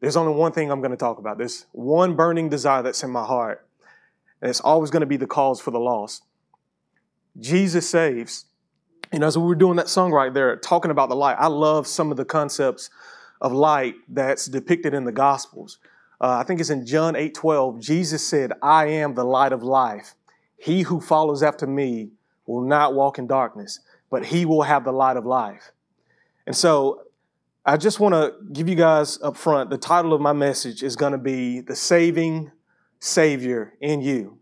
There's only one thing I'm going to talk about. There's one burning desire that's in my heart, and it's always going to be the cause for the lost. Jesus saves. You know, as we were doing that song right there, talking about the light, I love some of the concepts of light that's depicted in the Gospels. Uh, I think it's in John 8 12. Jesus said, I am the light of life. He who follows after me will not walk in darkness, but he will have the light of life. And so I just want to give you guys up front the title of my message is going to be The Saving Savior in You.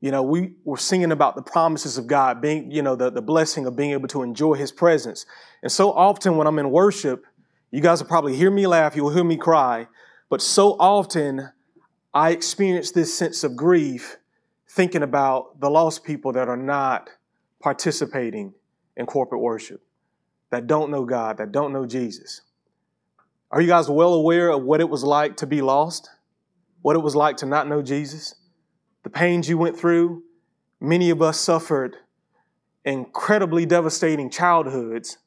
You know, we were singing about the promises of God, being, you know, the, the blessing of being able to enjoy His presence. And so often when I'm in worship, you guys will probably hear me laugh, you'll hear me cry, but so often I experience this sense of grief thinking about the lost people that are not participating in corporate worship that don't know God, that don't know Jesus. Are you guys well aware of what it was like to be lost? What it was like to not know Jesus? The pains you went through? Many of us suffered incredibly devastating childhoods.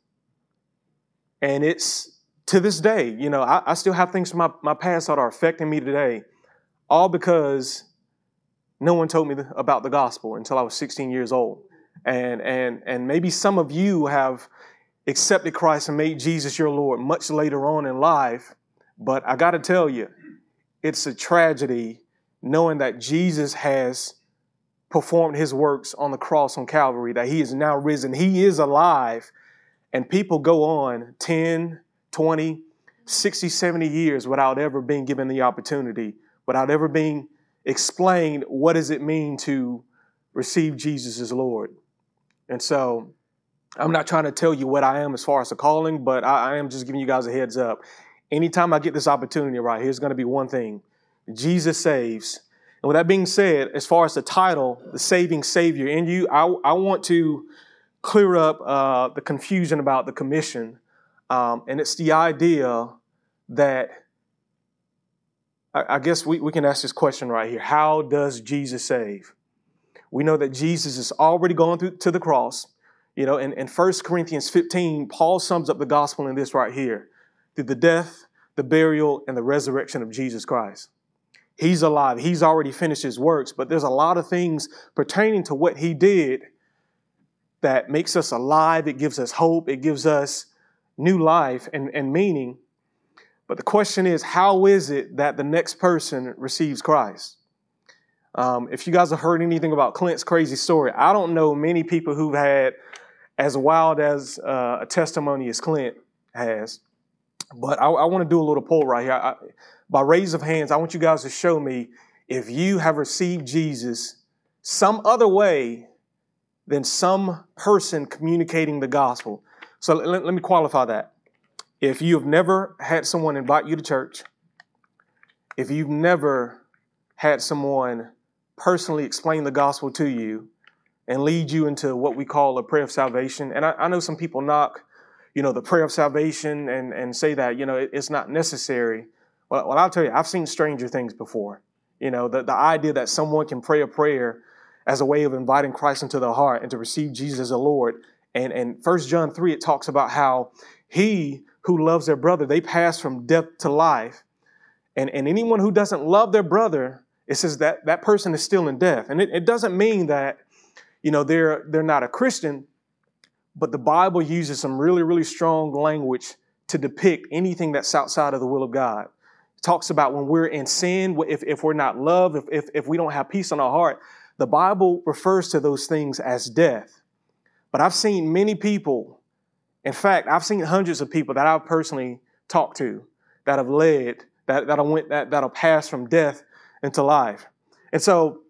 And it's to this day, you know, I, I still have things from my, my past that are affecting me today, all because no one told me about the gospel until I was 16 years old. And, and, and maybe some of you have accepted Christ and made Jesus your Lord much later on in life. But I got to tell you, it's a tragedy knowing that Jesus has performed his works on the cross on Calvary, that he is now risen. He is alive. And people go on 10, 20, 60, 70 years without ever being given the opportunity, without ever being explained what does it mean to receive Jesus as Lord. And so I'm not trying to tell you what I am as far as the calling, but I, I am just giving you guys a heads up. Anytime I get this opportunity right, here's going to be one thing Jesus saves. And with that being said, as far as the title, the saving Savior in you, I, I want to clear up uh, the confusion about the commission. Um, and it's the idea that I, I guess we, we can ask this question right here How does Jesus save? We know that Jesus has already gone through to the cross. You know, in, in 1 Corinthians 15, Paul sums up the gospel in this right here through the death, the burial, and the resurrection of Jesus Christ. He's alive. He's already finished his works, but there's a lot of things pertaining to what he did that makes us alive. It gives us hope. It gives us new life and, and meaning. But the question is, how is it that the next person receives Christ? Um, if you guys have heard anything about Clint's crazy story, I don't know many people who've had as wild as uh, a testimony as Clint has. But I, I want to do a little poll right here. I, by raise of hands, I want you guys to show me if you have received Jesus some other way than some person communicating the gospel. So let, let me qualify that. If you have never had someone invite you to church, if you've never had someone personally explain the gospel to you and lead you into what we call a prayer of salvation. And I, I know some people knock, you know, the prayer of salvation and, and say that, you know, it, it's not necessary. Well, well, I'll tell you, I've seen stranger things before. You know, the, the idea that someone can pray a prayer as a way of inviting Christ into their heart and to receive Jesus as a Lord. And, and 1 John 3, it talks about how he who loves their brother, they pass from death to life. And, and anyone who doesn't love their brother it says that that person is still in death. And it, it doesn't mean that, you know, they're, they're not a Christian, but the Bible uses some really, really strong language to depict anything that's outside of the will of God. It talks about when we're in sin, if, if we're not loved, if, if, if we don't have peace in our heart, the Bible refers to those things as death. But I've seen many people, in fact, I've seen hundreds of people that I've personally talked to that have led, that, that, went, that, that'll pass from death into life. And so,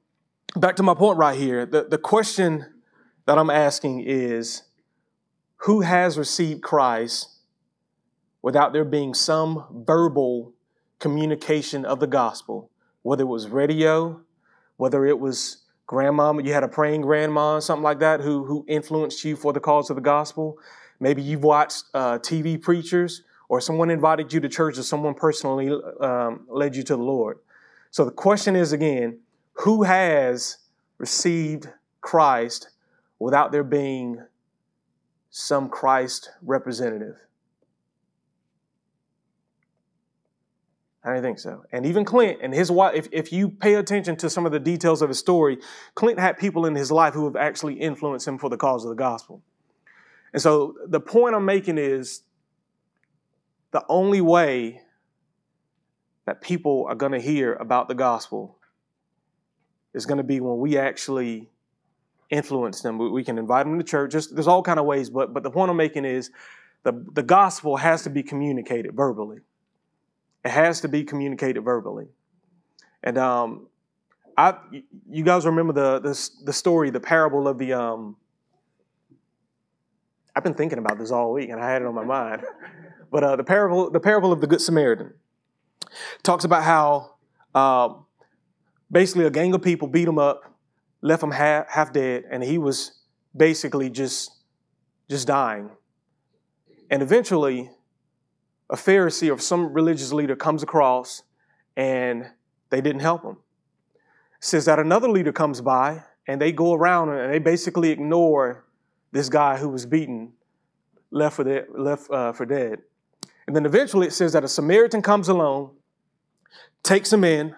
back to my point right here the, the question that I'm asking is who has received Christ without there being some verbal communication of the gospel, whether it was radio, whether it was grandma, you had a praying grandma, something like that, who, who influenced you for the cause of the gospel. Maybe you've watched uh, TV preachers, or someone invited you to church, or someone personally um, led you to the Lord. So the question is again, who has received Christ without there being some Christ representative? I don't think so. And even Clint and his wife, if, if you pay attention to some of the details of his story, Clint had people in his life who have actually influenced him for the cause of the gospel. And so the point I'm making is the only way that people are going to hear about the gospel is going to be when we actually influence them. We can invite them to church. Just there's all kind of ways, but but the point I'm making is the, the gospel has to be communicated verbally. It has to be communicated verbally. And um, I, you guys remember the, the, the story, the parable of the. Um, I've been thinking about this all week, and I had it on my mind. But uh, the parable, the parable of the Good Samaritan, talks about how uh, basically a gang of people beat him up, left him half, half dead, and he was basically just just dying. And eventually, a Pharisee or some religious leader comes across and they didn't help him. Says that another leader comes by and they go around and they basically ignore this guy who was beaten, left for, dead, left, uh, for dead. And then eventually it says that a Samaritan comes along, takes him in,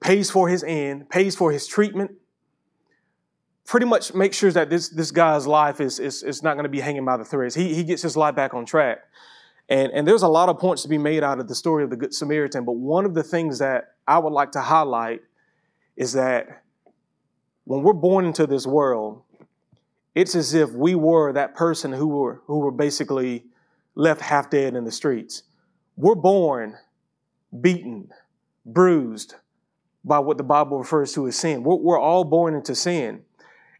pays for his inn, pays for his treatment, pretty much makes sure that this, this guy's life is, is, is not going to be hanging by the threads. He, he gets his life back on track. And, and there's a lot of points to be made out of the story of the Good Samaritan, but one of the things that I would like to highlight is that when we're born into this world, it's as if we were that person who were, who were basically left half dead in the streets. We're born beaten, bruised by what the Bible refers to as sin. We're, we're all born into sin.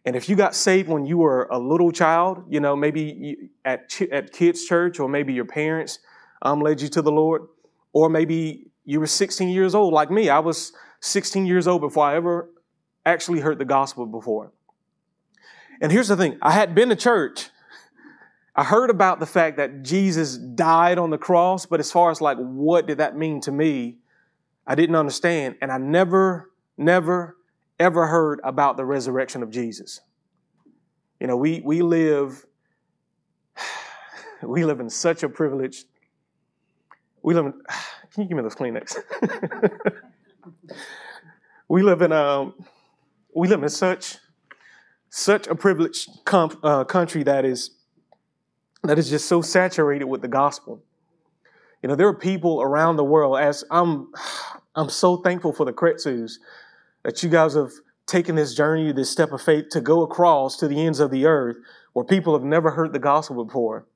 And if you got saved when you were a little child, you know, maybe at, at kids' church, or maybe your parents um, led you to the Lord, or maybe you were 16 years old like me. I was 16 years old before I ever actually heard the gospel before. And here's the thing I had been to church. I heard about the fact that Jesus died on the cross, but as far as like what did that mean to me, I didn't understand. And I never, never, ever heard about the resurrection of Jesus. You know, we, we live, we live in such a privileged, we live in, can you give me those Kleenex? we live in, um, we live in such, such a privileged com- uh, country that is, that is just so saturated with the gospel. You know, there are people around the world, as I'm, I'm so thankful for the Kretzus that you guys have taken this journey, this step of faith to go across to the ends of the earth where people have never heard the gospel before.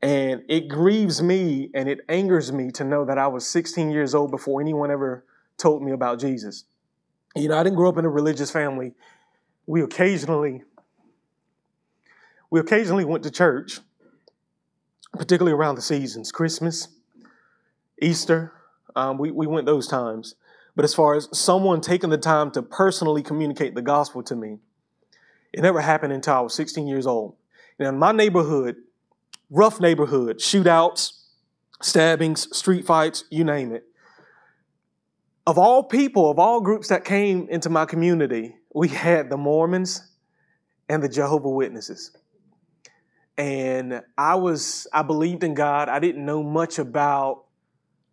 And it grieves me and it angers me to know that I was 16 years old before anyone ever told me about Jesus. You know, I didn't grow up in a religious family. We occasionally we occasionally went to church, particularly around the seasons, Christmas, Easter. Um, we, we went those times. But as far as someone taking the time to personally communicate the gospel to me, it never happened until I was 16 years old. Now, in my neighborhood, rough neighborhood, shootouts, stabbings, street fights, you name it. Of all people, of all groups that came into my community, we had the Mormons and the Jehovah Witnesses. And I was, I believed in God. I didn't know much about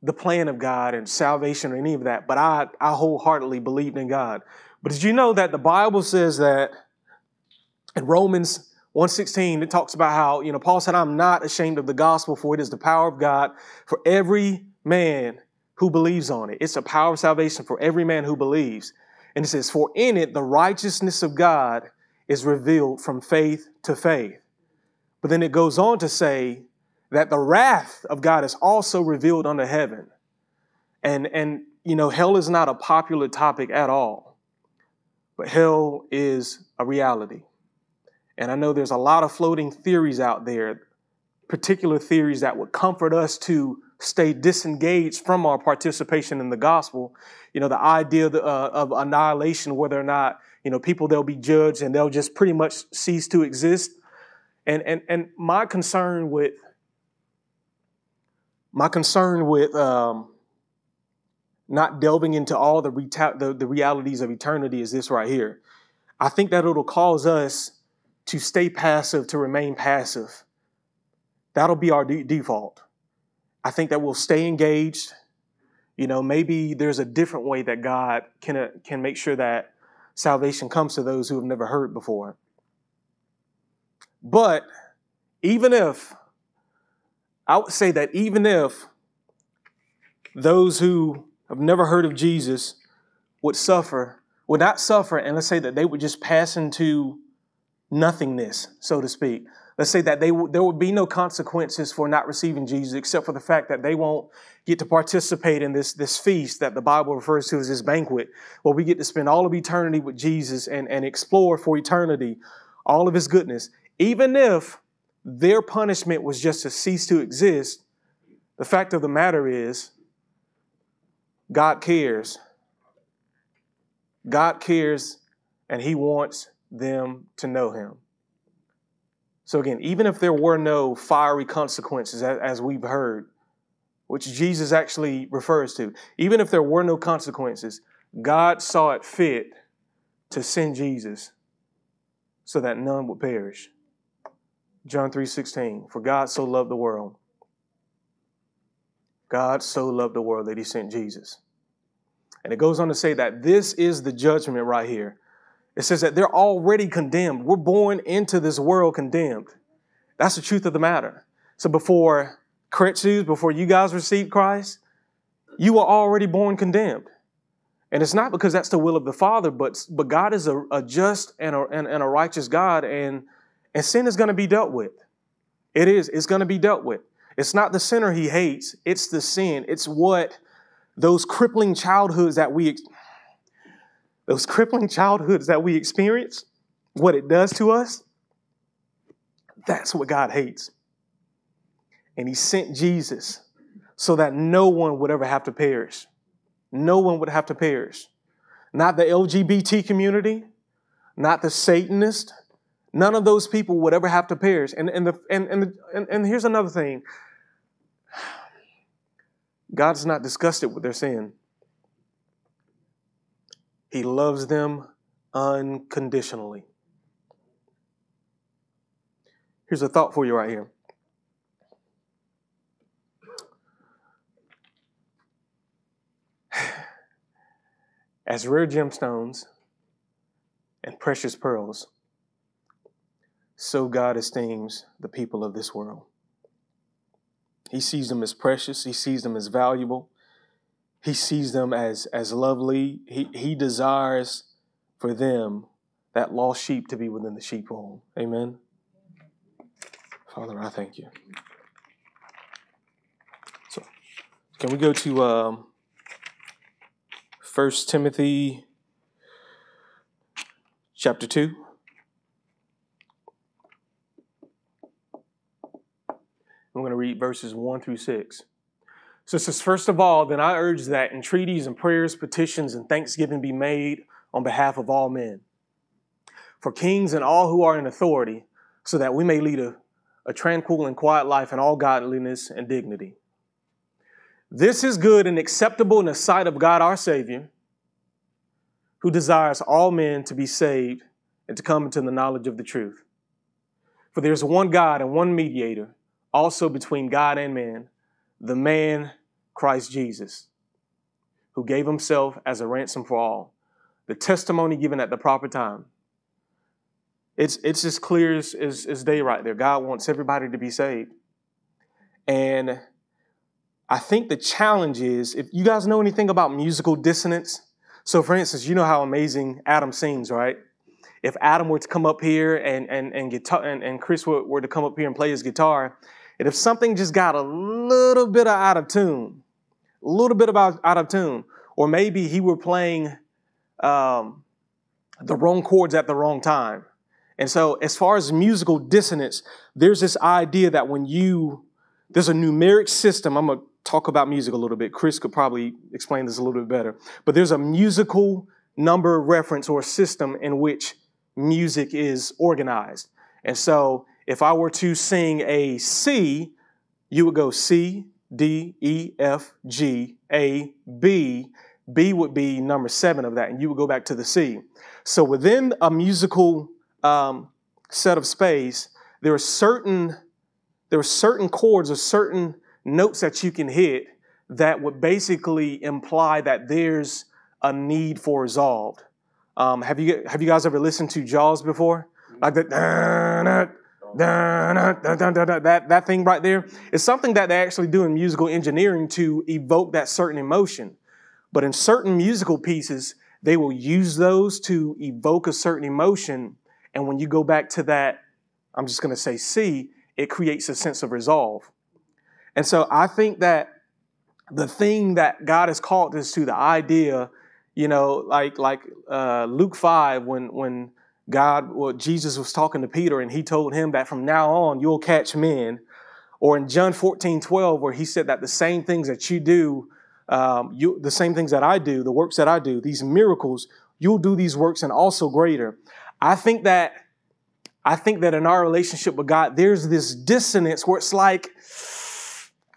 the plan of God and salvation or any of that, but I, I wholeheartedly believed in God. But did you know that the Bible says that in Romans 116, it talks about how, you know, Paul said, I'm not ashamed of the gospel, for it is the power of God for every man who believes on it. It's a power of salvation for every man who believes. And it says, For in it the righteousness of God is revealed from faith to faith. But then it goes on to say, that the wrath of God is also revealed under heaven. And, and, you know, hell is not a popular topic at all, but hell is a reality. And I know there's a lot of floating theories out there. particular theories that would comfort us to stay disengaged from our participation in the gospel. You know, the idea of, uh, of annihilation, whether or not, you know, people they'll be judged and they'll just pretty much cease to exist. And and and my concern with my concern with um, not delving into all the, reta- the the realities of eternity is this right here. I think that it'll cause us to stay passive, to remain passive. That'll be our de- default. I think that we'll stay engaged. You know, maybe there's a different way that God can, uh, can make sure that salvation comes to those who have never heard before. But even if, I would say that even if those who have never heard of Jesus would suffer, would not suffer, and let's say that they would just pass into nothingness, so to speak. Let's say that they w- there would be no consequences for not receiving Jesus except for the fact that they won't get to participate in this, this feast that the Bible refers to as this banquet, where we get to spend all of eternity with Jesus and, and explore for eternity all of his goodness. Even if their punishment was just to cease to exist, the fact of the matter is, God cares. God cares and he wants them to know him. So, again, even if there were no fiery consequences, as we've heard, which Jesus actually refers to, even if there were no consequences, God saw it fit to send Jesus so that none would perish. John 3:16 For God so loved the world God so loved the world that he sent Jesus. And it goes on to say that this is the judgment right here. It says that they're already condemned. We're born into this world condemned. That's the truth of the matter. So before Kretsus, before you guys received Christ, you were already born condemned. And it's not because that's the will of the Father, but, but God is a, a just and a, and, and a righteous God, and, and sin is going to be dealt with. It is. It's going to be dealt with. It's not the sinner he hates, it's the sin. It's what those crippling childhoods that we those crippling childhoods that we experience, what it does to us, that's what God hates. And He sent Jesus so that no one would ever have to perish. No one would have to perish. Not the LGBT community, not the Satanist, none of those people would ever have to perish. And, and, the, and, and, the, and, and here's another thing God's not disgusted with their sin. He loves them unconditionally. Here's a thought for you right here. As rare gemstones and precious pearls, so God esteems the people of this world. He sees them as precious, He sees them as valuable, he sees them as, as lovely. He, he desires for them, that lost sheep, to be within the sheepfold. Amen. Father, I thank you. So, can we go to um, 1 Timothy chapter 2? I'm going to read verses 1 through 6. So it says, First of all, then I urge that entreaties and prayers, petitions, and thanksgiving be made on behalf of all men, for kings and all who are in authority, so that we may lead a, a tranquil and quiet life in all godliness and dignity. This is good and acceptable in the sight of God our Savior, who desires all men to be saved and to come into the knowledge of the truth. For there's one God and one mediator, also between God and man the man Christ Jesus, who gave himself as a ransom for all. The testimony given at the proper time. It's, it's as clear as, as, as day right there. God wants everybody to be saved. And I think the challenge is if you guys know anything about musical dissonance, so for instance, you know how amazing Adam sings, right? If Adam were to come up here and, and, and guitar and, and Chris were, were to come up here and play his guitar, and if something just got a little bit out of tune, a little bit about out of tune, or maybe he were playing um, the wrong chords at the wrong time, And so, as far as musical dissonance, there's this idea that when you, there's a numeric system. I'm going to talk about music a little bit. Chris could probably explain this a little bit better. But there's a musical number reference or system in which music is organized. And so, if I were to sing a C, you would go C, D, E, F, G, A, B. B would be number seven of that, and you would go back to the C. So within a musical um, set of space, there are certain there are certain chords or certain notes that you can hit that would basically imply that there's a need for resolved. Um, have you have you guys ever listened to Jaws before? Like the that that thing right there is something that they actually do in musical engineering to evoke that certain emotion. But in certain musical pieces, they will use those to evoke a certain emotion. And when you go back to that, I'm just going to say C, it creates a sense of resolve. And so I think that the thing that God has called us to, the idea, you know, like like uh, Luke five, when when God, well, Jesus was talking to Peter and he told him that from now on you'll catch men, or in John 14, 12, where he said that the same things that you do um, you, the same things that I do, the works that I do, these miracles, you'll do these works and also greater. I think that I think that in our relationship with God, there's this dissonance where it's like,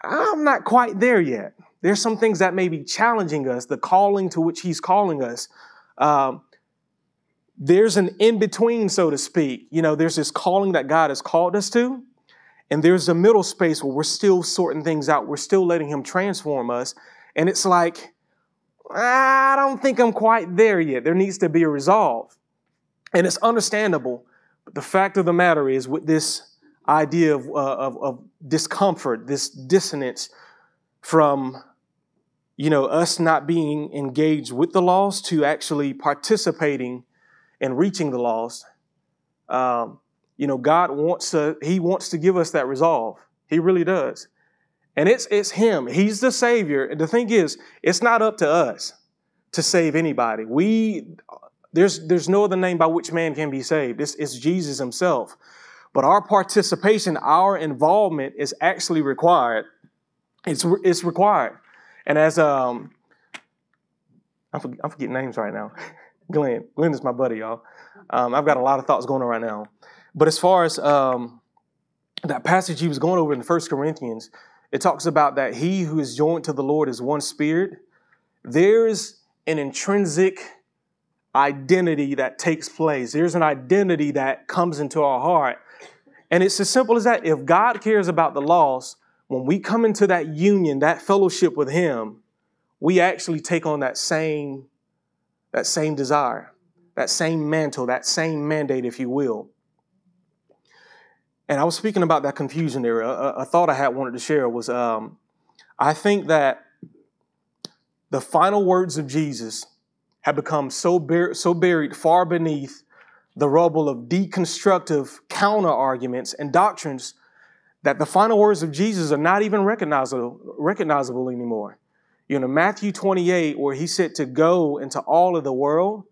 I'm not quite there yet. There's some things that may be challenging us, the calling to which He's calling us. Um, there's an in between, so to speak. You know, there's this calling that God has called us to, and there's a middle space where we're still sorting things out. We're still letting Him transform us. And it's like, I don't think I'm quite there yet. There needs to be a resolve. And it's understandable. But the fact of the matter is, with this idea of, uh, of, of discomfort, this dissonance from you know, us not being engaged with the lost to actually participating in reaching the lost. Um, you know, God wants to, He wants to give us that resolve. He really does. And it's, it's Him. He's the Savior. And the thing is, it's not up to us to save anybody. We, there's, there's no other name by which man can be saved. It's, it's Jesus Himself. But our participation, our involvement is actually required. It's, it's required. And as, um, I'm, I'm forgetting names right now. Glenn. Glenn is my buddy, y'all. Um, I've got a lot of thoughts going on right now. But as far as um, that passage he was going over in First Corinthians, it talks about that he who is joined to the Lord is one spirit. There's an intrinsic identity that takes place. There's an identity that comes into our heart. And it's as simple as that. If God cares about the lost, when we come into that union, that fellowship with Him, we actually take on that same, that same desire, that same mantle, that same mandate, if you will. And I was speaking about that confusion there. A, a thought I had wanted to share was um, I think that the final words of Jesus have become so, bur- so buried far beneath the rubble of deconstructive counter arguments and doctrines that the final words of Jesus are not even recognizable, recognizable anymore. You know, Matthew 28, where he said to go into all of the world,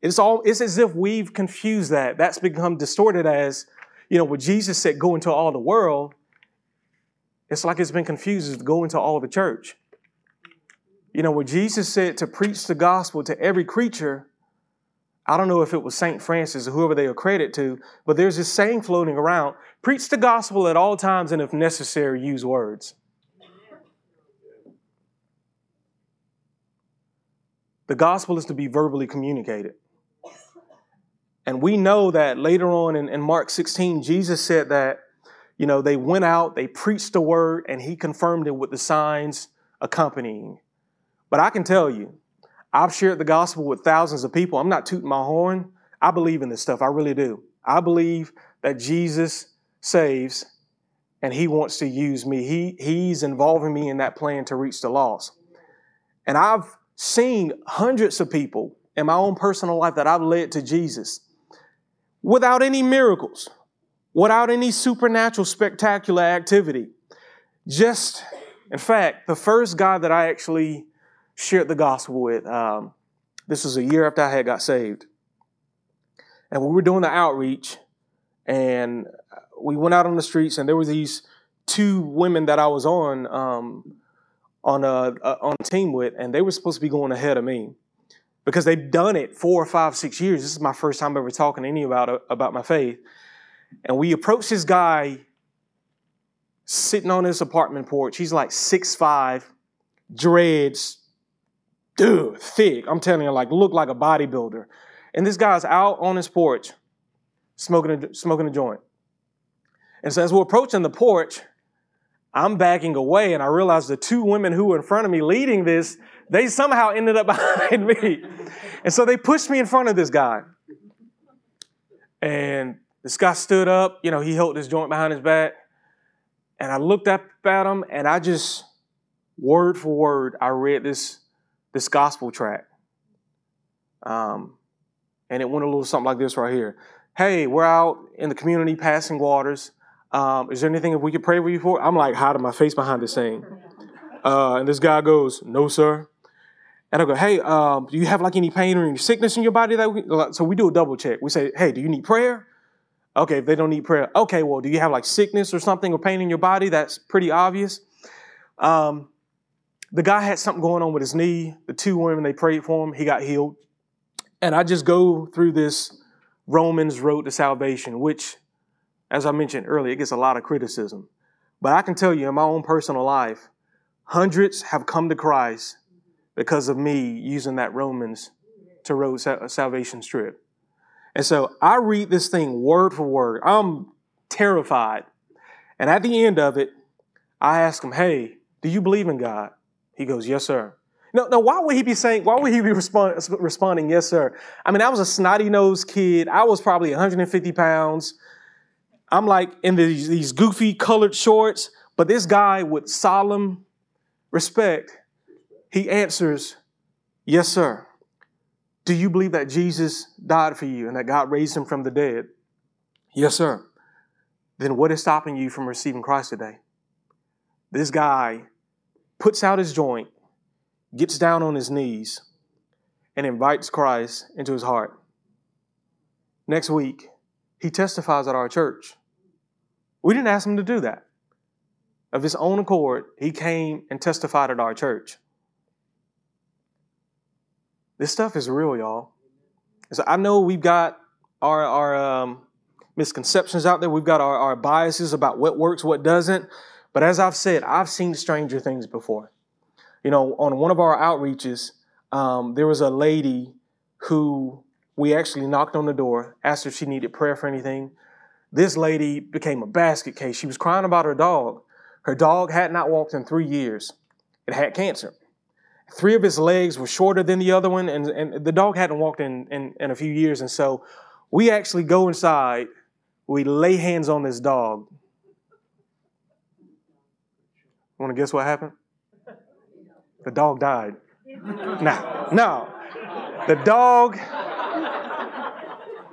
it's all it's as if we've confused that. That's become distorted as you know, when Jesus said, go into all the world, it's like it's been confused as go into all the church. You know, when Jesus said to preach the gospel to every creature, I don't know if it was St. Francis or whoever they accredit to, but there's this saying floating around preach the gospel at all times and if necessary, use words. The gospel is to be verbally communicated. And we know that later on in, in Mark 16, Jesus said that, you know, they went out, they preached the word, and he confirmed it with the signs accompanying. But I can tell you, I've shared the gospel with thousands of people. I'm not tooting my horn. I believe in this stuff. I really do. I believe that Jesus saves and he wants to use me. He, he's involving me in that plan to reach the lost. And I've seen hundreds of people in my own personal life that I've led to Jesus without any miracles, without any supernatural, spectacular activity. Just, in fact, the first guy that I actually shared the gospel with, um, this was a year after I had got saved. And we were doing the outreach, and we went out on the streets, and there were these two women that I was on um, on a, a on a team with, and they were supposed to be going ahead of me because they've done it four or five, six years. This is my first time ever talking to any about about my faith, and we approached this guy sitting on his apartment porch. He's like six five, dreads, dude, thick. I'm telling you, like look like a bodybuilder. And this guy's out on his porch smoking a, smoking a joint. And so as we're approaching the porch, I'm backing away and I realize the two women who were in front of me leading this, they somehow ended up behind me. And so they pushed me in front of this guy. And this guy stood up, you know, he held his joint behind his back. And I looked up at him and I just, word for word, I read this, this gospel track. Um, and it went a little something like this right here. Hey, we're out in the community passing waters. Um, is there anything we could pray for you for? I'm like hiding my face behind this thing. Uh, and this guy goes, No, sir. And I go, Hey, um, do you have like any pain or any sickness in your body? That we, so we do a double check. We say, Hey, do you need prayer? Okay, if they don't need prayer, okay, well, do you have like sickness or something or pain in your body? That's pretty obvious. Um, the guy had something going on with his knee. The two women, they prayed for him. He got healed. And I just go through this Romans road to salvation, which, as I mentioned earlier, it gets a lot of criticism. But I can tell you in my own personal life, hundreds have come to Christ because of me using that Romans to road uh, salvation strip. And so I read this thing word for word. I'm terrified. And at the end of it, I ask him, Hey, do you believe in God? He goes, Yes, sir. No, no, why would he be saying, why would he be respond, responding, Yes, sir? I mean, I was a snotty nosed kid. I was probably 150 pounds. I'm like in these, these goofy colored shorts, but this guy with solemn respect, he answers, Yes, sir. Do you believe that Jesus died for you and that God raised him from the dead? Yes, sir. Then what is stopping you from receiving Christ today? This guy puts out his joint, gets down on his knees, and invites Christ into his heart. Next week, he testifies at our church. We didn't ask him to do that. Of his own accord, he came and testified at our church. This stuff is real, y'all. So I know we've got our, our um, misconceptions out there. We've got our, our biases about what works, what doesn't. But as I've said, I've seen stranger things before. You know, on one of our outreaches, um, there was a lady who we actually knocked on the door, asked if she needed prayer for anything. This lady became a basket case. She was crying about her dog. Her dog had not walked in three years. It had cancer. Three of his legs were shorter than the other one, and, and the dog hadn't walked in, in, in a few years. And so we actually go inside, we lay hands on this dog. Want to guess what happened? The dog died. No, no. The dog,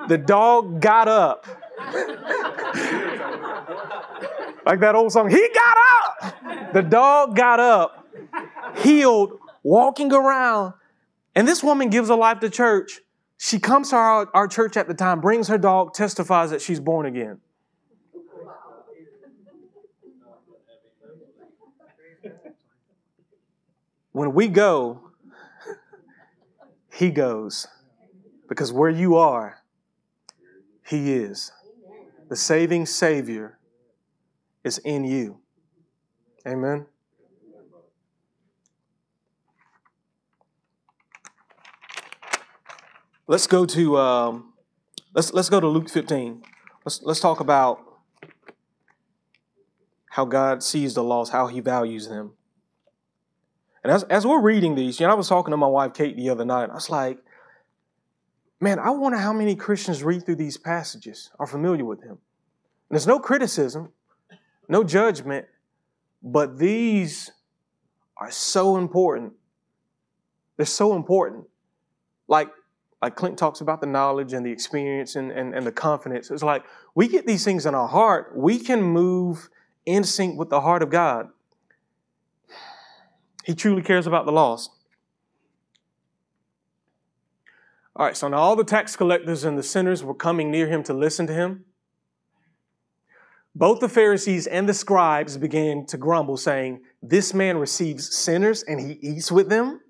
the dog got up. Like that old song, he got up. The dog got up, healed, walking around. And this woman gives her life to church. She comes to our, our church at the time, brings her dog, testifies that she's born again. When we go, he goes. Because where you are, he is. The saving Savior is in you. Amen. Let's go to um, let's let's go to Luke 15. Let's let's talk about how God sees the lost, how He values them. And as, as we're reading these, you know, I was talking to my wife Kate the other night. I was like, man, I wonder how many Christians read through these passages, are familiar with them. And there's no criticism, no judgment, but these are so important. They're so important. Like, like Clint talks about the knowledge and the experience and, and, and the confidence. It's like we get these things in our heart, we can move in sync with the heart of God. He truly cares about the lost. All right, so now all the tax collectors and the sinners were coming near him to listen to him. both the Pharisees and the scribes began to grumble, saying, This man receives sinners and he eats with them.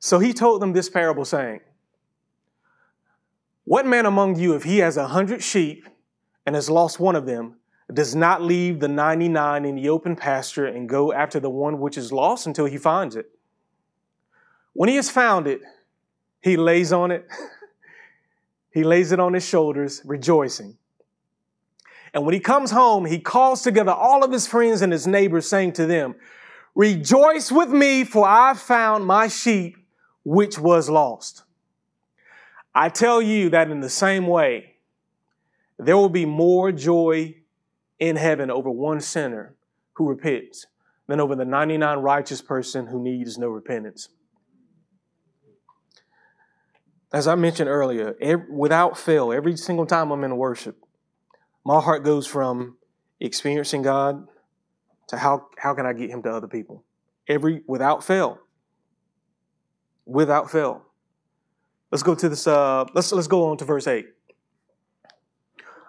So he told them this parable, saying, What man among you, if he has a hundred sheep and has lost one of them, does not leave the 99 in the open pasture and go after the one which is lost until he finds it? When he has found it, he lays on it, he lays it on his shoulders, rejoicing. And when he comes home, he calls together all of his friends and his neighbors, saying to them, Rejoice with me, for I found my sheep which was lost. I tell you that in the same way, there will be more joy in heaven over one sinner who repents than over the 99 righteous person who needs no repentance. As I mentioned earlier, every, without fail, every single time I'm in worship, my heart goes from experiencing God to how, how can I get Him to other people? Every, without fail. Without fail. Let's go to this, uh, let's, let's go on to verse 8.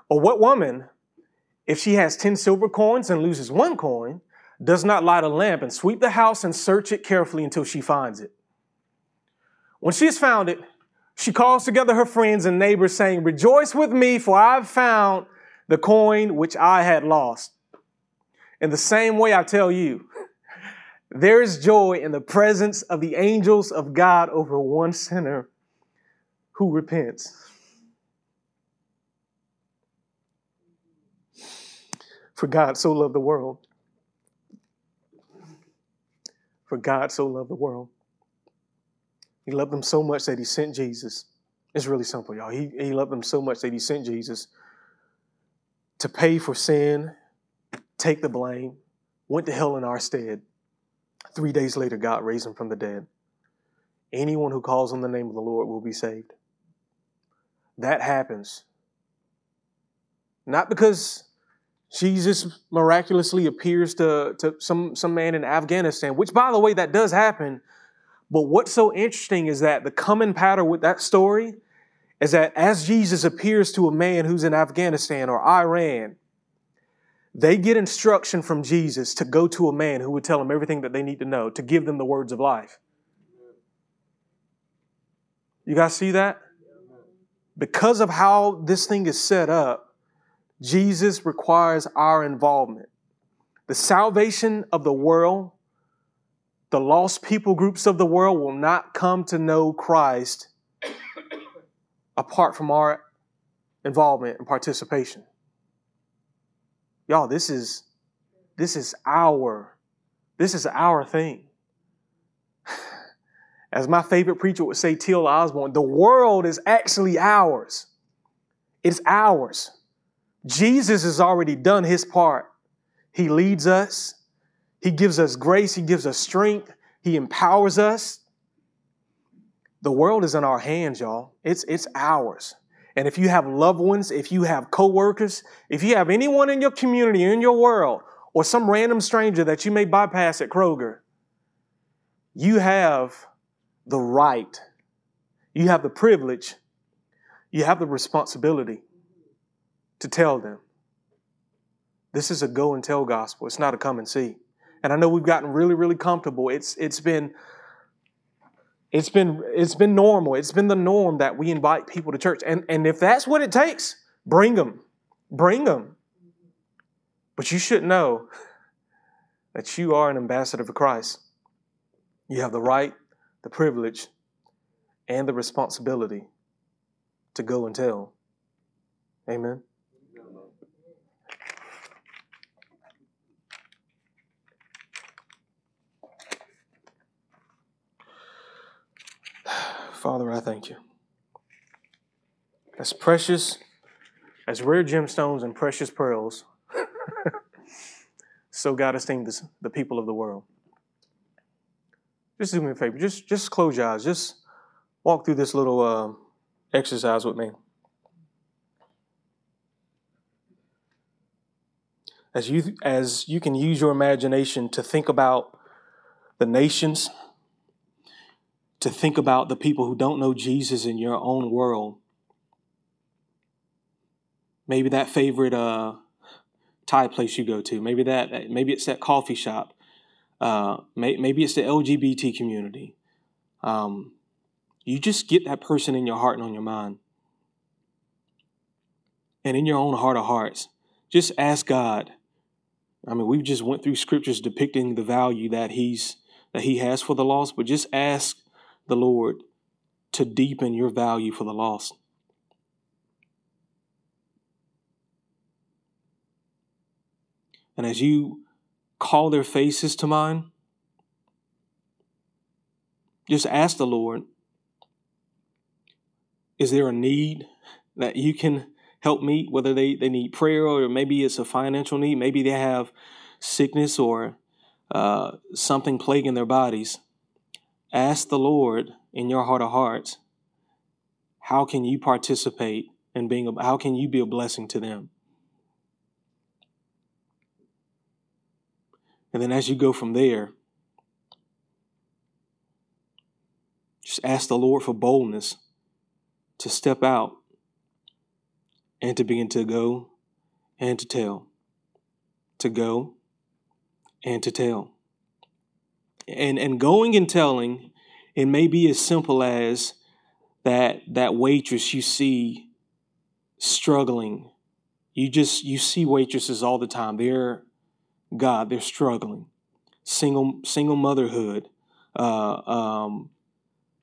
Or what woman, if she has 10 silver coins and loses one coin, does not light a lamp and sweep the house and search it carefully until she finds it? When she has found it, she calls together her friends and neighbors, saying, Rejoice with me, for I've found the coin which I had lost. In the same way, I tell you, there is joy in the presence of the angels of God over one sinner who repents. For God so loved the world. For God so loved the world. He loved them so much that he sent Jesus. It's really simple, y'all. He, he loved them so much that he sent Jesus to pay for sin, take the blame, went to hell in our stead. Three days later, God raised him from the dead. Anyone who calls on the name of the Lord will be saved. That happens. Not because Jesus miraculously appears to, to some, some man in Afghanistan, which, by the way, that does happen. But what's so interesting is that the common pattern with that story is that as Jesus appears to a man who's in Afghanistan or Iran, they get instruction from Jesus to go to a man who would tell them everything that they need to know, to give them the words of life. You guys see that? Because of how this thing is set up, Jesus requires our involvement. The salvation of the world, the lost people groups of the world will not come to know Christ apart from our involvement and participation. Y'all, this is this is our this is our thing. As my favorite preacher would say, T.L. Osborn, the world is actually ours. It's ours. Jesus has already done his part. He leads us. He gives us grace. He gives us strength. He empowers us. The world is in our hands, y'all. It's, it's ours. And if you have loved ones, if you have coworkers, if you have anyone in your community, in your world, or some random stranger that you may bypass at Kroger, you have the right, you have the privilege, you have the responsibility to tell them. This is a go and tell gospel. It's not a come and see. And I know we've gotten really, really comfortable. It's it's been it's been it's been normal. It's been the norm that we invite people to church. And and if that's what it takes, bring them. Bring them. But you should know that you are an ambassador for Christ. You have the right, the privilege, and the responsibility to go and tell. Amen. Father, I thank you. As precious, as rare gemstones and precious pearls, so God esteemed the people of the world. Just do me a favor. Just, just close your eyes. Just walk through this little uh, exercise with me. As you, as you can use your imagination to think about the nations to think about the people who don't know Jesus in your own world. Maybe that favorite uh, Thai place you go to. Maybe that. Maybe it's that coffee shop. Uh, may, maybe it's the LGBT community. Um, you just get that person in your heart and on your mind. And in your own heart of hearts, just ask God. I mean, we've just went through scriptures depicting the value that He's that He has for the lost, but just ask the Lord to deepen your value for the lost. And as you call their faces to mind, just ask the Lord, is there a need that you can help meet? Whether they, they need prayer or maybe it's a financial need, maybe they have sickness or uh, something plaguing their bodies. Ask the Lord in your heart of hearts, how can you participate in being, a, how can you be a blessing to them? And then as you go from there, just ask the Lord for boldness to step out and to begin to go and to tell. To go and to tell. And and going and telling, it may be as simple as that that waitress you see struggling. You just you see waitresses all the time. They're God, they're struggling. Single single motherhood, uh, um,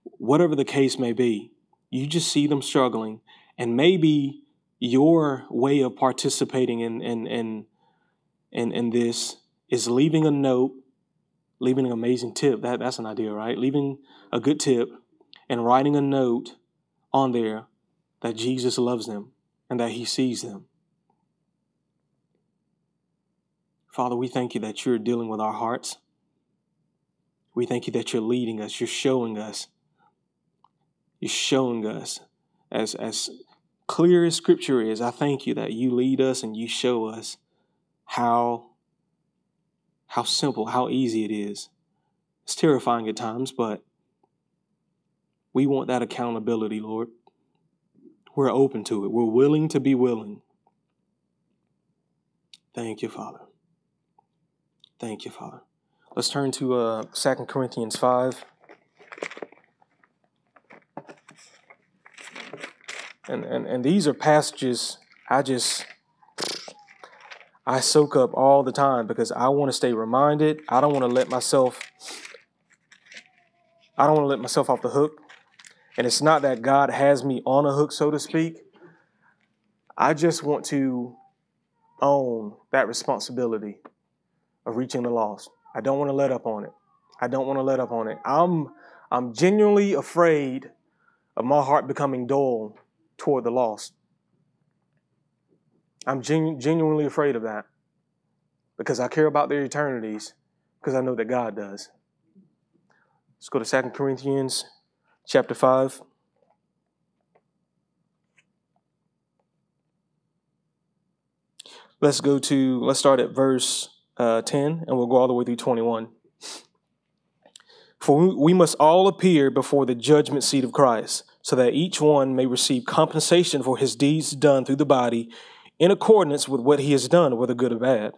whatever the case may be, you just see them struggling, and maybe your way of participating in in in in, in this is leaving a note, leaving an amazing tip. That that's an idea, right? Leaving a good tip and writing a note on there that Jesus loves them and that He sees them. Father, we thank you that you're dealing with our hearts. We thank you that you're leading us, you're showing us. You're showing us as as clear as scripture is. I thank you that you lead us and you show us how how simple, how easy it is. It's terrifying at times, but we want that accountability, Lord. We're open to it. We're willing to be willing. Thank you, Father. Thank you, Father. Let's turn to uh, 2 Corinthians 5. And, and, and these are passages I just, I soak up all the time because I want to stay reminded. I don't want to let myself, I don't want to let myself off the hook. And it's not that God has me on a hook, so to speak. I just want to own that responsibility of reaching the lost. I don't want to let up on it. I don't want to let up on it. I'm I'm genuinely afraid of my heart becoming dull toward the lost. I'm genu- genuinely afraid of that because I care about their eternities because I know that God does. Let's go to 2 Corinthians chapter 5. Let's go to, let's start at verse uh, 10, and we'll go all the way through 21. For we must all appear before the judgment seat of Christ, so that each one may receive compensation for his deeds done through the body in accordance with what he has done, whether good or bad.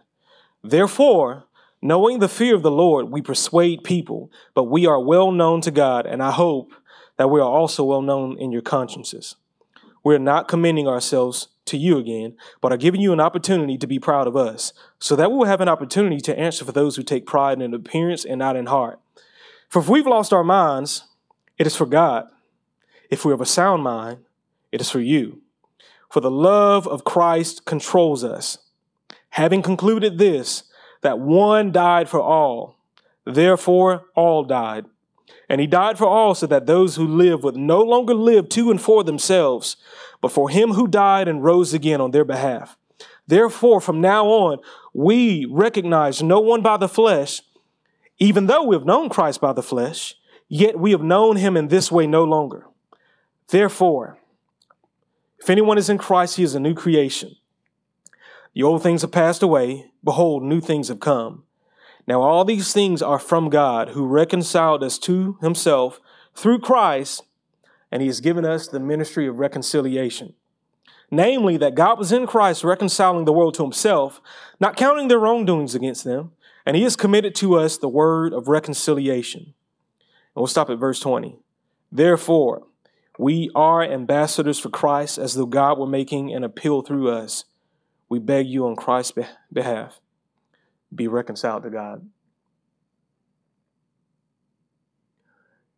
Therefore, knowing the fear of the Lord, we persuade people, but we are well known to God, and I hope that we are also well known in your consciences. We are not commending ourselves to you again, but are giving you an opportunity to be proud of us, so that we will have an opportunity to answer for those who take pride in appearance and not in heart. For if we've lost our minds, it is for God. If we have a sound mind, it is for you. For the love of Christ controls us. Having concluded this, that one died for all, therefore all died. And he died for all so that those who live would no longer live to and for themselves, but for him who died and rose again on their behalf. Therefore, from now on, we recognize no one by the flesh, even though we have known Christ by the flesh, yet we have known him in this way no longer. Therefore, if anyone is in Christ, he is a new creation. The old things have passed away. Behold, new things have come. Now, all these things are from God, who reconciled us to himself through Christ and he has given us the ministry of reconciliation. namely that God was in Christ reconciling the world to himself, not counting their wrongdoings against them, and he has committed to us the word of reconciliation. And we'll stop at verse 20. Therefore, we are ambassadors for Christ as though God were making an appeal through us. We beg you on Christ's behalf, be reconciled to God.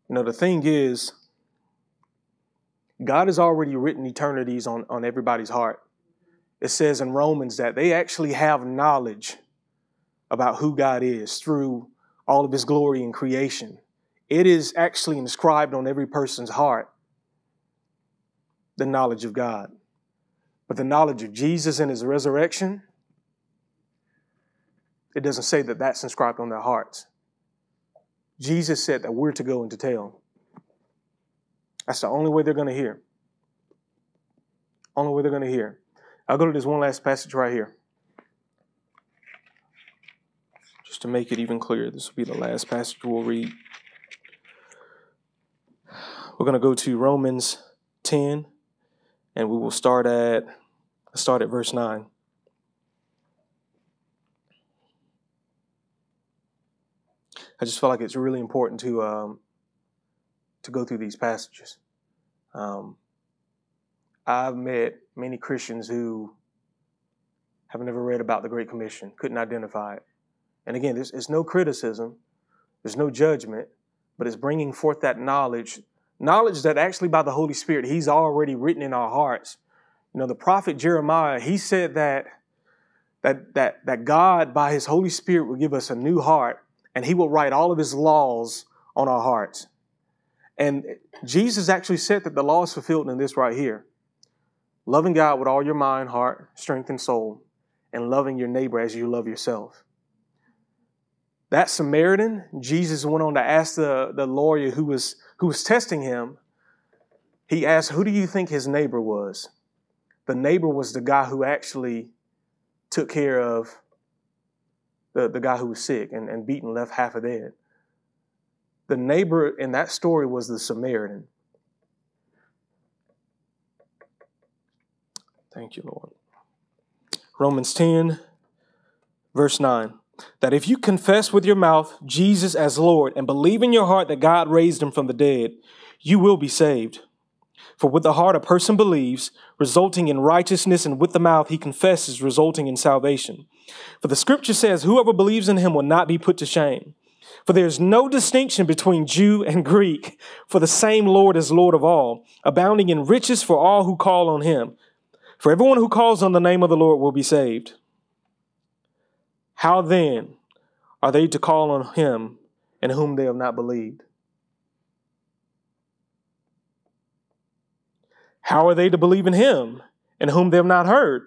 You know, the thing is, God has already written eternities on, on everybody's heart. It says in Romans that they actually have knowledge about who God is through all of his glory in creation. It is actually inscribed on every person's heart the knowledge of God. But the knowledge of Jesus and his resurrection, it doesn't say that that's inscribed on their hearts. Jesus said that we're to go and to tell. That's the only way they're going to hear. Only way they're going to hear. I'll go to this one last passage right here. Just to make it even clearer, this will be the last passage we'll read. We're going to go to Romans 10, and we will start at start at verse 9. I just feel like it's really important to um, to go through these passages. Um, I've met many Christians who have never read about the Great Commission, couldn't identify it. And again, there's, there's no criticism, there's no judgment, but it's bringing forth that knowledge, knowledge that actually by the Holy Spirit, He's already written in our hearts. You know, the prophet Jeremiah, he said that that that that God, by His Holy Spirit, will give us a new heart, and He will write all of His laws on our hearts. And Jesus actually said that the law is fulfilled in this right here loving God with all your mind, heart, strength, and soul, and loving your neighbor as you love yourself. That Samaritan, Jesus went on to ask the, the lawyer who was, who was testing him, he asked, Who do you think his neighbor was? The neighbor was the guy who actually took care of the, the guy who was sick and, and beaten, left half a dead. The neighbor in that story was the Samaritan. Thank you, Lord. Romans 10, verse 9. That if you confess with your mouth Jesus as Lord and believe in your heart that God raised him from the dead, you will be saved. For with the heart a person believes, resulting in righteousness, and with the mouth he confesses, resulting in salvation. For the scripture says, Whoever believes in him will not be put to shame. For there is no distinction between Jew and Greek, for the same Lord is Lord of all, abounding in riches for all who call on him. For everyone who calls on the name of the Lord will be saved. How then are they to call on him in whom they have not believed? How are they to believe in him in whom they have not heard?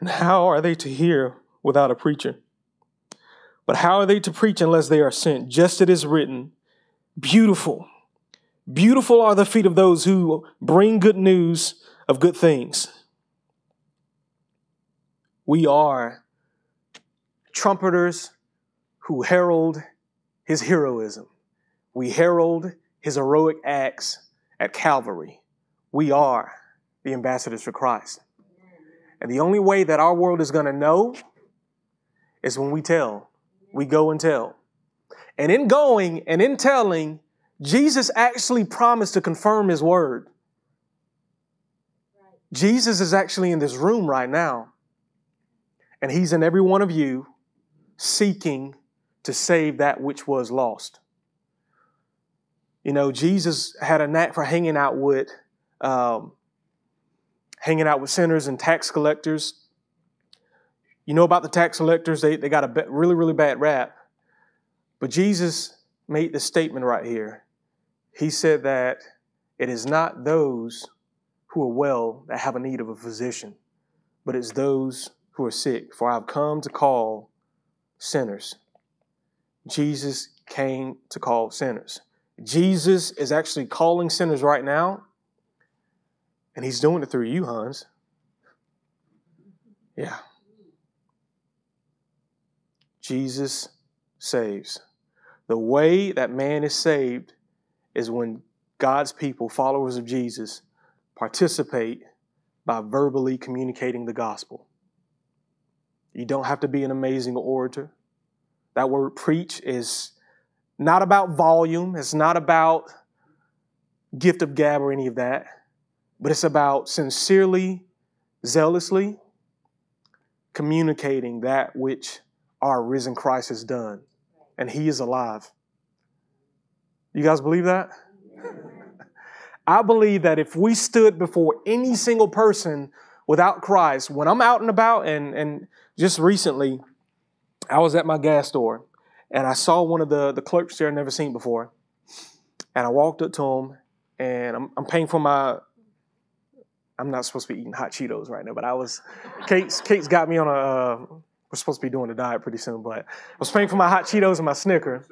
And how are they to hear without a preacher? But how are they to preach unless they are sent? Just it is written, beautiful. Beautiful are the feet of those who bring good news of good things. We are trumpeters who herald his heroism. We herald his heroic acts at Calvary. We are the ambassadors for Christ. And the only way that our world is going to know is when we tell. We go and tell. And in going and in telling, Jesus actually promised to confirm his word. Jesus is actually in this room right now. And he's in every one of you seeking to save that which was lost. You know, Jesus had a knack for hanging out with um, hanging out with sinners and tax collectors. You know about the tax collectors, they, they got a really, really bad rap. But Jesus made the statement right here. He said that it is not those who are well that have a need of a physician, but it's those who are sick. For I've come to call sinners. Jesus came to call sinners. Jesus is actually calling sinners right now and he's doing it through you, Hans. Yeah. Jesus saves. The way that man is saved is when God's people, followers of Jesus, participate by verbally communicating the gospel. You don't have to be an amazing orator. That word preach is not about volume, it's not about gift of gab or any of that, but it's about sincerely, zealously communicating that which our risen Christ has done. And he is alive. You guys believe that? I believe that if we stood before any single person without Christ, when I'm out and about, and, and just recently, I was at my gas store and I saw one of the, the clerks there I'd never seen before. And I walked up to him and I'm, I'm paying for my, I'm not supposed to be eating hot Cheetos right now, but I was, Kate's, Kate's got me on a, uh, we're supposed to be doing a diet pretty soon, but I was paying for my hot Cheetos and my Snicker.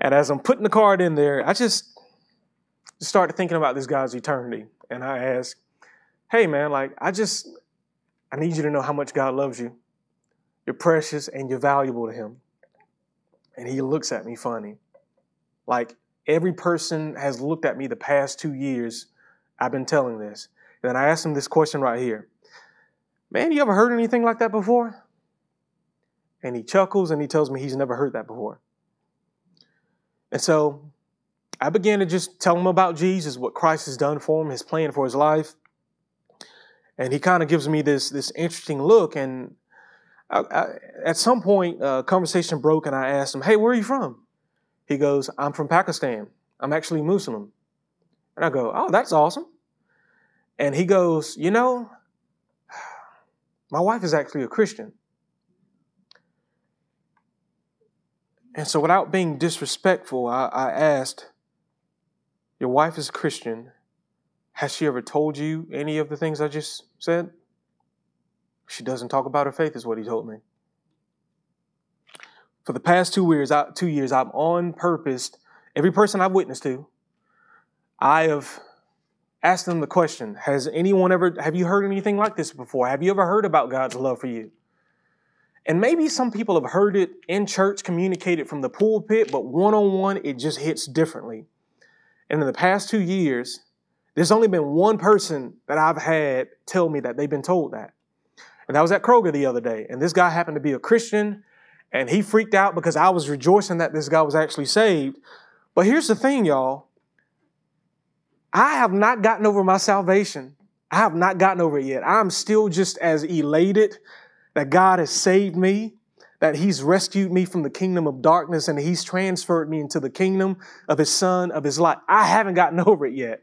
And as I'm putting the card in there, I just, started thinking about this guy's eternity. And I asked, hey man, like, I just, I need you to know how much God loves you. You're precious and you're valuable to Him. And He looks at me funny. Like, every person has looked at me the past two years. I've been telling this. And then I asked him this question right here Man, you ever heard anything like that before? And he chuckles and he tells me he's never heard that before. And so I began to just tell him about Jesus, what Christ has done for him, his plan for his life. And he kind of gives me this, this interesting look. And I, I, at some point, a conversation broke, and I asked him, Hey, where are you from? He goes, I'm from Pakistan. I'm actually Muslim. And I go, Oh, that's awesome. And he goes, You know, my wife is actually a Christian. And so, without being disrespectful, I, I asked, Your wife is a Christian. Has she ever told you any of the things I just said? She doesn't talk about her faith, is what he told me. For the past two years, I, two years, I've on purpose, every person I've witnessed to, I have asked them the question Has anyone ever, have you heard anything like this before? Have you ever heard about God's love for you? And maybe some people have heard it in church, communicated from the pulpit, but one on one, it just hits differently. And in the past two years, there's only been one person that I've had tell me that they've been told that. And that was at Kroger the other day. And this guy happened to be a Christian, and he freaked out because I was rejoicing that this guy was actually saved. But here's the thing, y'all. I have not gotten over my salvation. I have not gotten over it yet. I'm still just as elated that God has saved me, that He's rescued me from the kingdom of darkness and He's transferred me into the kingdom of His Son, of His light. I haven't gotten over it yet.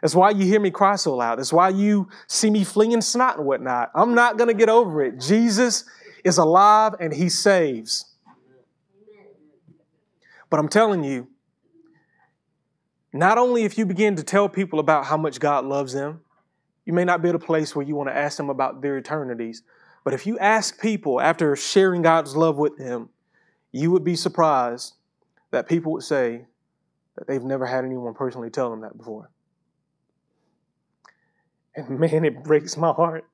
That's why you hear me cry so loud. That's why you see me flinging snot and whatnot. I'm not going to get over it. Jesus is alive and He saves. But I'm telling you, not only if you begin to tell people about how much God loves them, you may not be at a place where you want to ask them about their eternities. But if you ask people after sharing God's love with them, you would be surprised that people would say that they've never had anyone personally tell them that before. And man, it breaks my heart.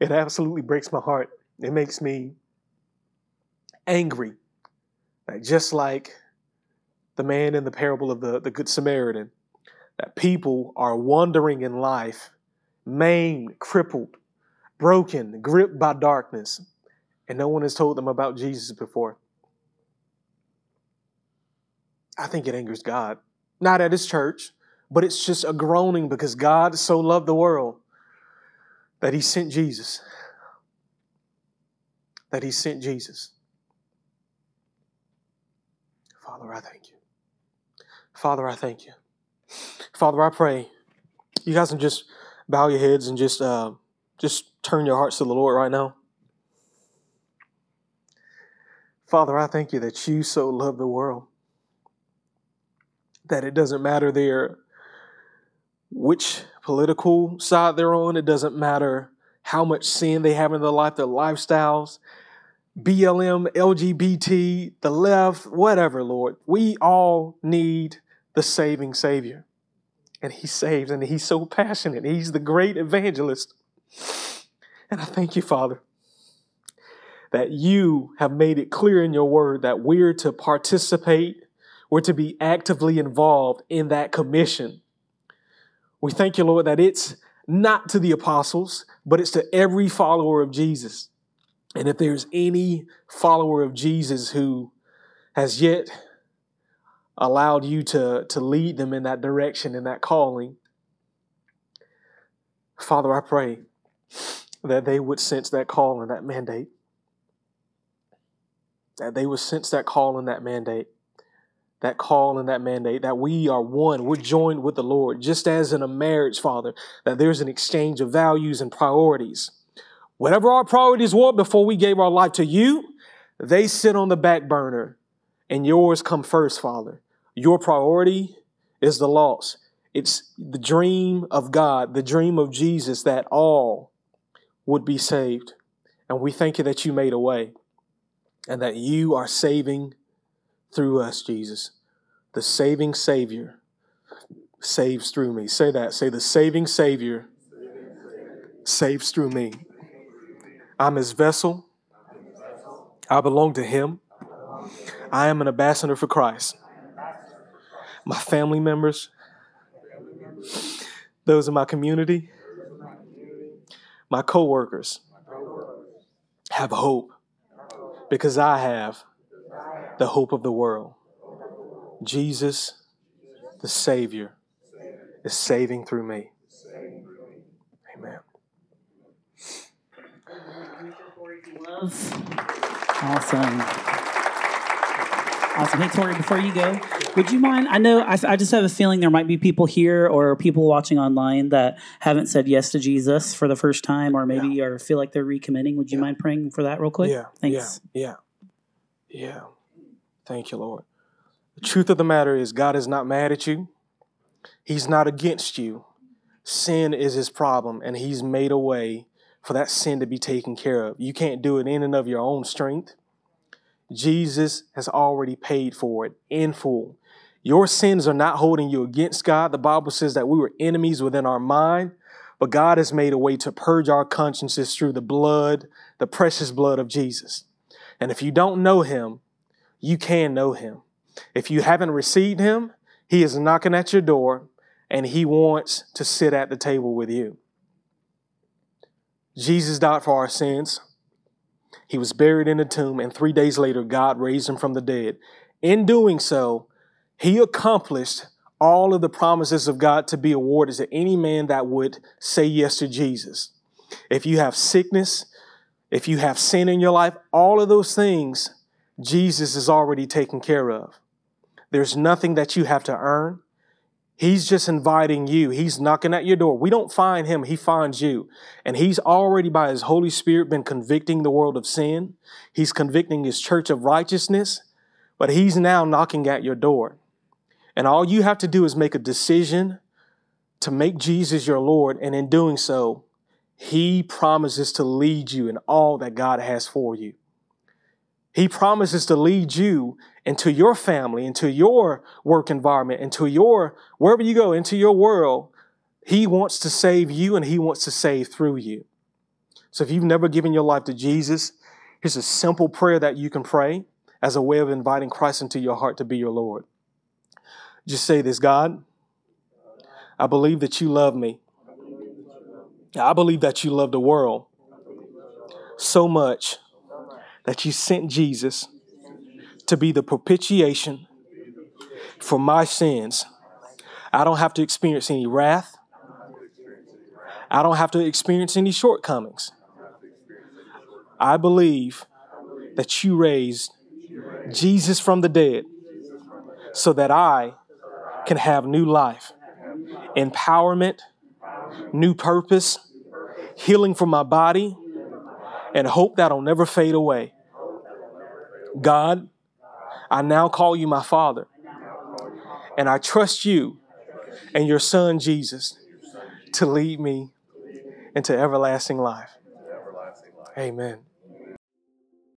It absolutely breaks my heart. It makes me angry. Just like the man in the parable of the, the Good Samaritan, that people are wandering in life, maimed, crippled, broken, gripped by darkness, and no one has told them about Jesus before. I think it angers God. Not at his church, but it's just a groaning because God so loved the world that he sent Jesus. That he sent Jesus. Father, I thank you. Father, I thank you. Father, I pray you guys can just bow your heads and just uh, just turn your hearts to the Lord right now. Father, I thank you that you so love the world that it doesn't matter their which political side they're on. It doesn't matter how much sin they have in their life, their lifestyles, BLM, LGBT, the left, whatever, Lord. We all need the saving Savior. And He saves, and He's so passionate. He's the great evangelist. And I thank you, Father, that you have made it clear in your word that we're to participate, we're to be actively involved in that commission. We thank you, Lord, that it's not to the apostles, but it's to every follower of Jesus. And if there's any follower of Jesus who has yet allowed you to, to lead them in that direction, in that calling, Father, I pray that they would sense that call and that mandate. That they would sense that call and that mandate. That call and that mandate, that we are one, we're joined with the Lord, just as in a marriage, Father, that there's an exchange of values and priorities. Whatever our priorities were before we gave our life to you, they sit on the back burner and yours come first, Father. Your priority is the lost. It's the dream of God, the dream of Jesus that all would be saved. And we thank you that you made a way and that you are saving through us, Jesus. The saving Savior saves through me. Say that. Say, the saving Savior saves through me. I'm his vessel. I belong to him. I am an ambassador for Christ. My family members, those in my community, my coworkers have hope because I have the hope of the world. Jesus, the Savior, is saving through me. Amen. Awesome. Awesome. Hey, Tori, before you go, would you mind? I know I, I, just have a feeling there might be people here or people watching online that haven't said yes to Jesus for the first time or maybe yeah. or feel like they're recommitting. Would you yeah. mind praying for that real quick? Yeah. Thanks. Yeah. Yeah. Yeah. Thank you, Lord. The truth of the matter is, God is not mad at you, He's not against you. Sin is His problem, and He's made a way for that sin to be taken care of. You can't do it in and of your own strength. Jesus has already paid for it in full. Your sins are not holding you against God. The Bible says that we were enemies within our mind, but God has made a way to purge our consciences through the blood, the precious blood of Jesus. And if you don't know him, you can know him. If you haven't received him, he is knocking at your door and he wants to sit at the table with you. Jesus died for our sins. He was buried in a tomb, and three days later, God raised him from the dead. In doing so, he accomplished all of the promises of God to be awarded to any man that would say yes to Jesus. If you have sickness, if you have sin in your life, all of those things, Jesus is already taken care of. There's nothing that you have to earn. He's just inviting you. He's knocking at your door. We don't find him, he finds you. And he's already, by his Holy Spirit, been convicting the world of sin. He's convicting his church of righteousness, but he's now knocking at your door. And all you have to do is make a decision to make Jesus your Lord. And in doing so, he promises to lead you in all that God has for you. He promises to lead you into your family, into your work environment, into your, wherever you go, into your world. He wants to save you and He wants to save through you. So if you've never given your life to Jesus, here's a simple prayer that you can pray as a way of inviting Christ into your heart to be your Lord. Just say this God, I believe that you love me. I believe that you love the world so much that you sent Jesus to be the propitiation for my sins. I don't have to experience any wrath. I don't have to experience any shortcomings. I believe that you raised Jesus from the dead so that I can have new life, empowerment, new purpose, healing for my body, and hope that'll never fade away. God, I now call you my Father. And I trust you and your Son, Jesus, to lead me into everlasting life. Amen.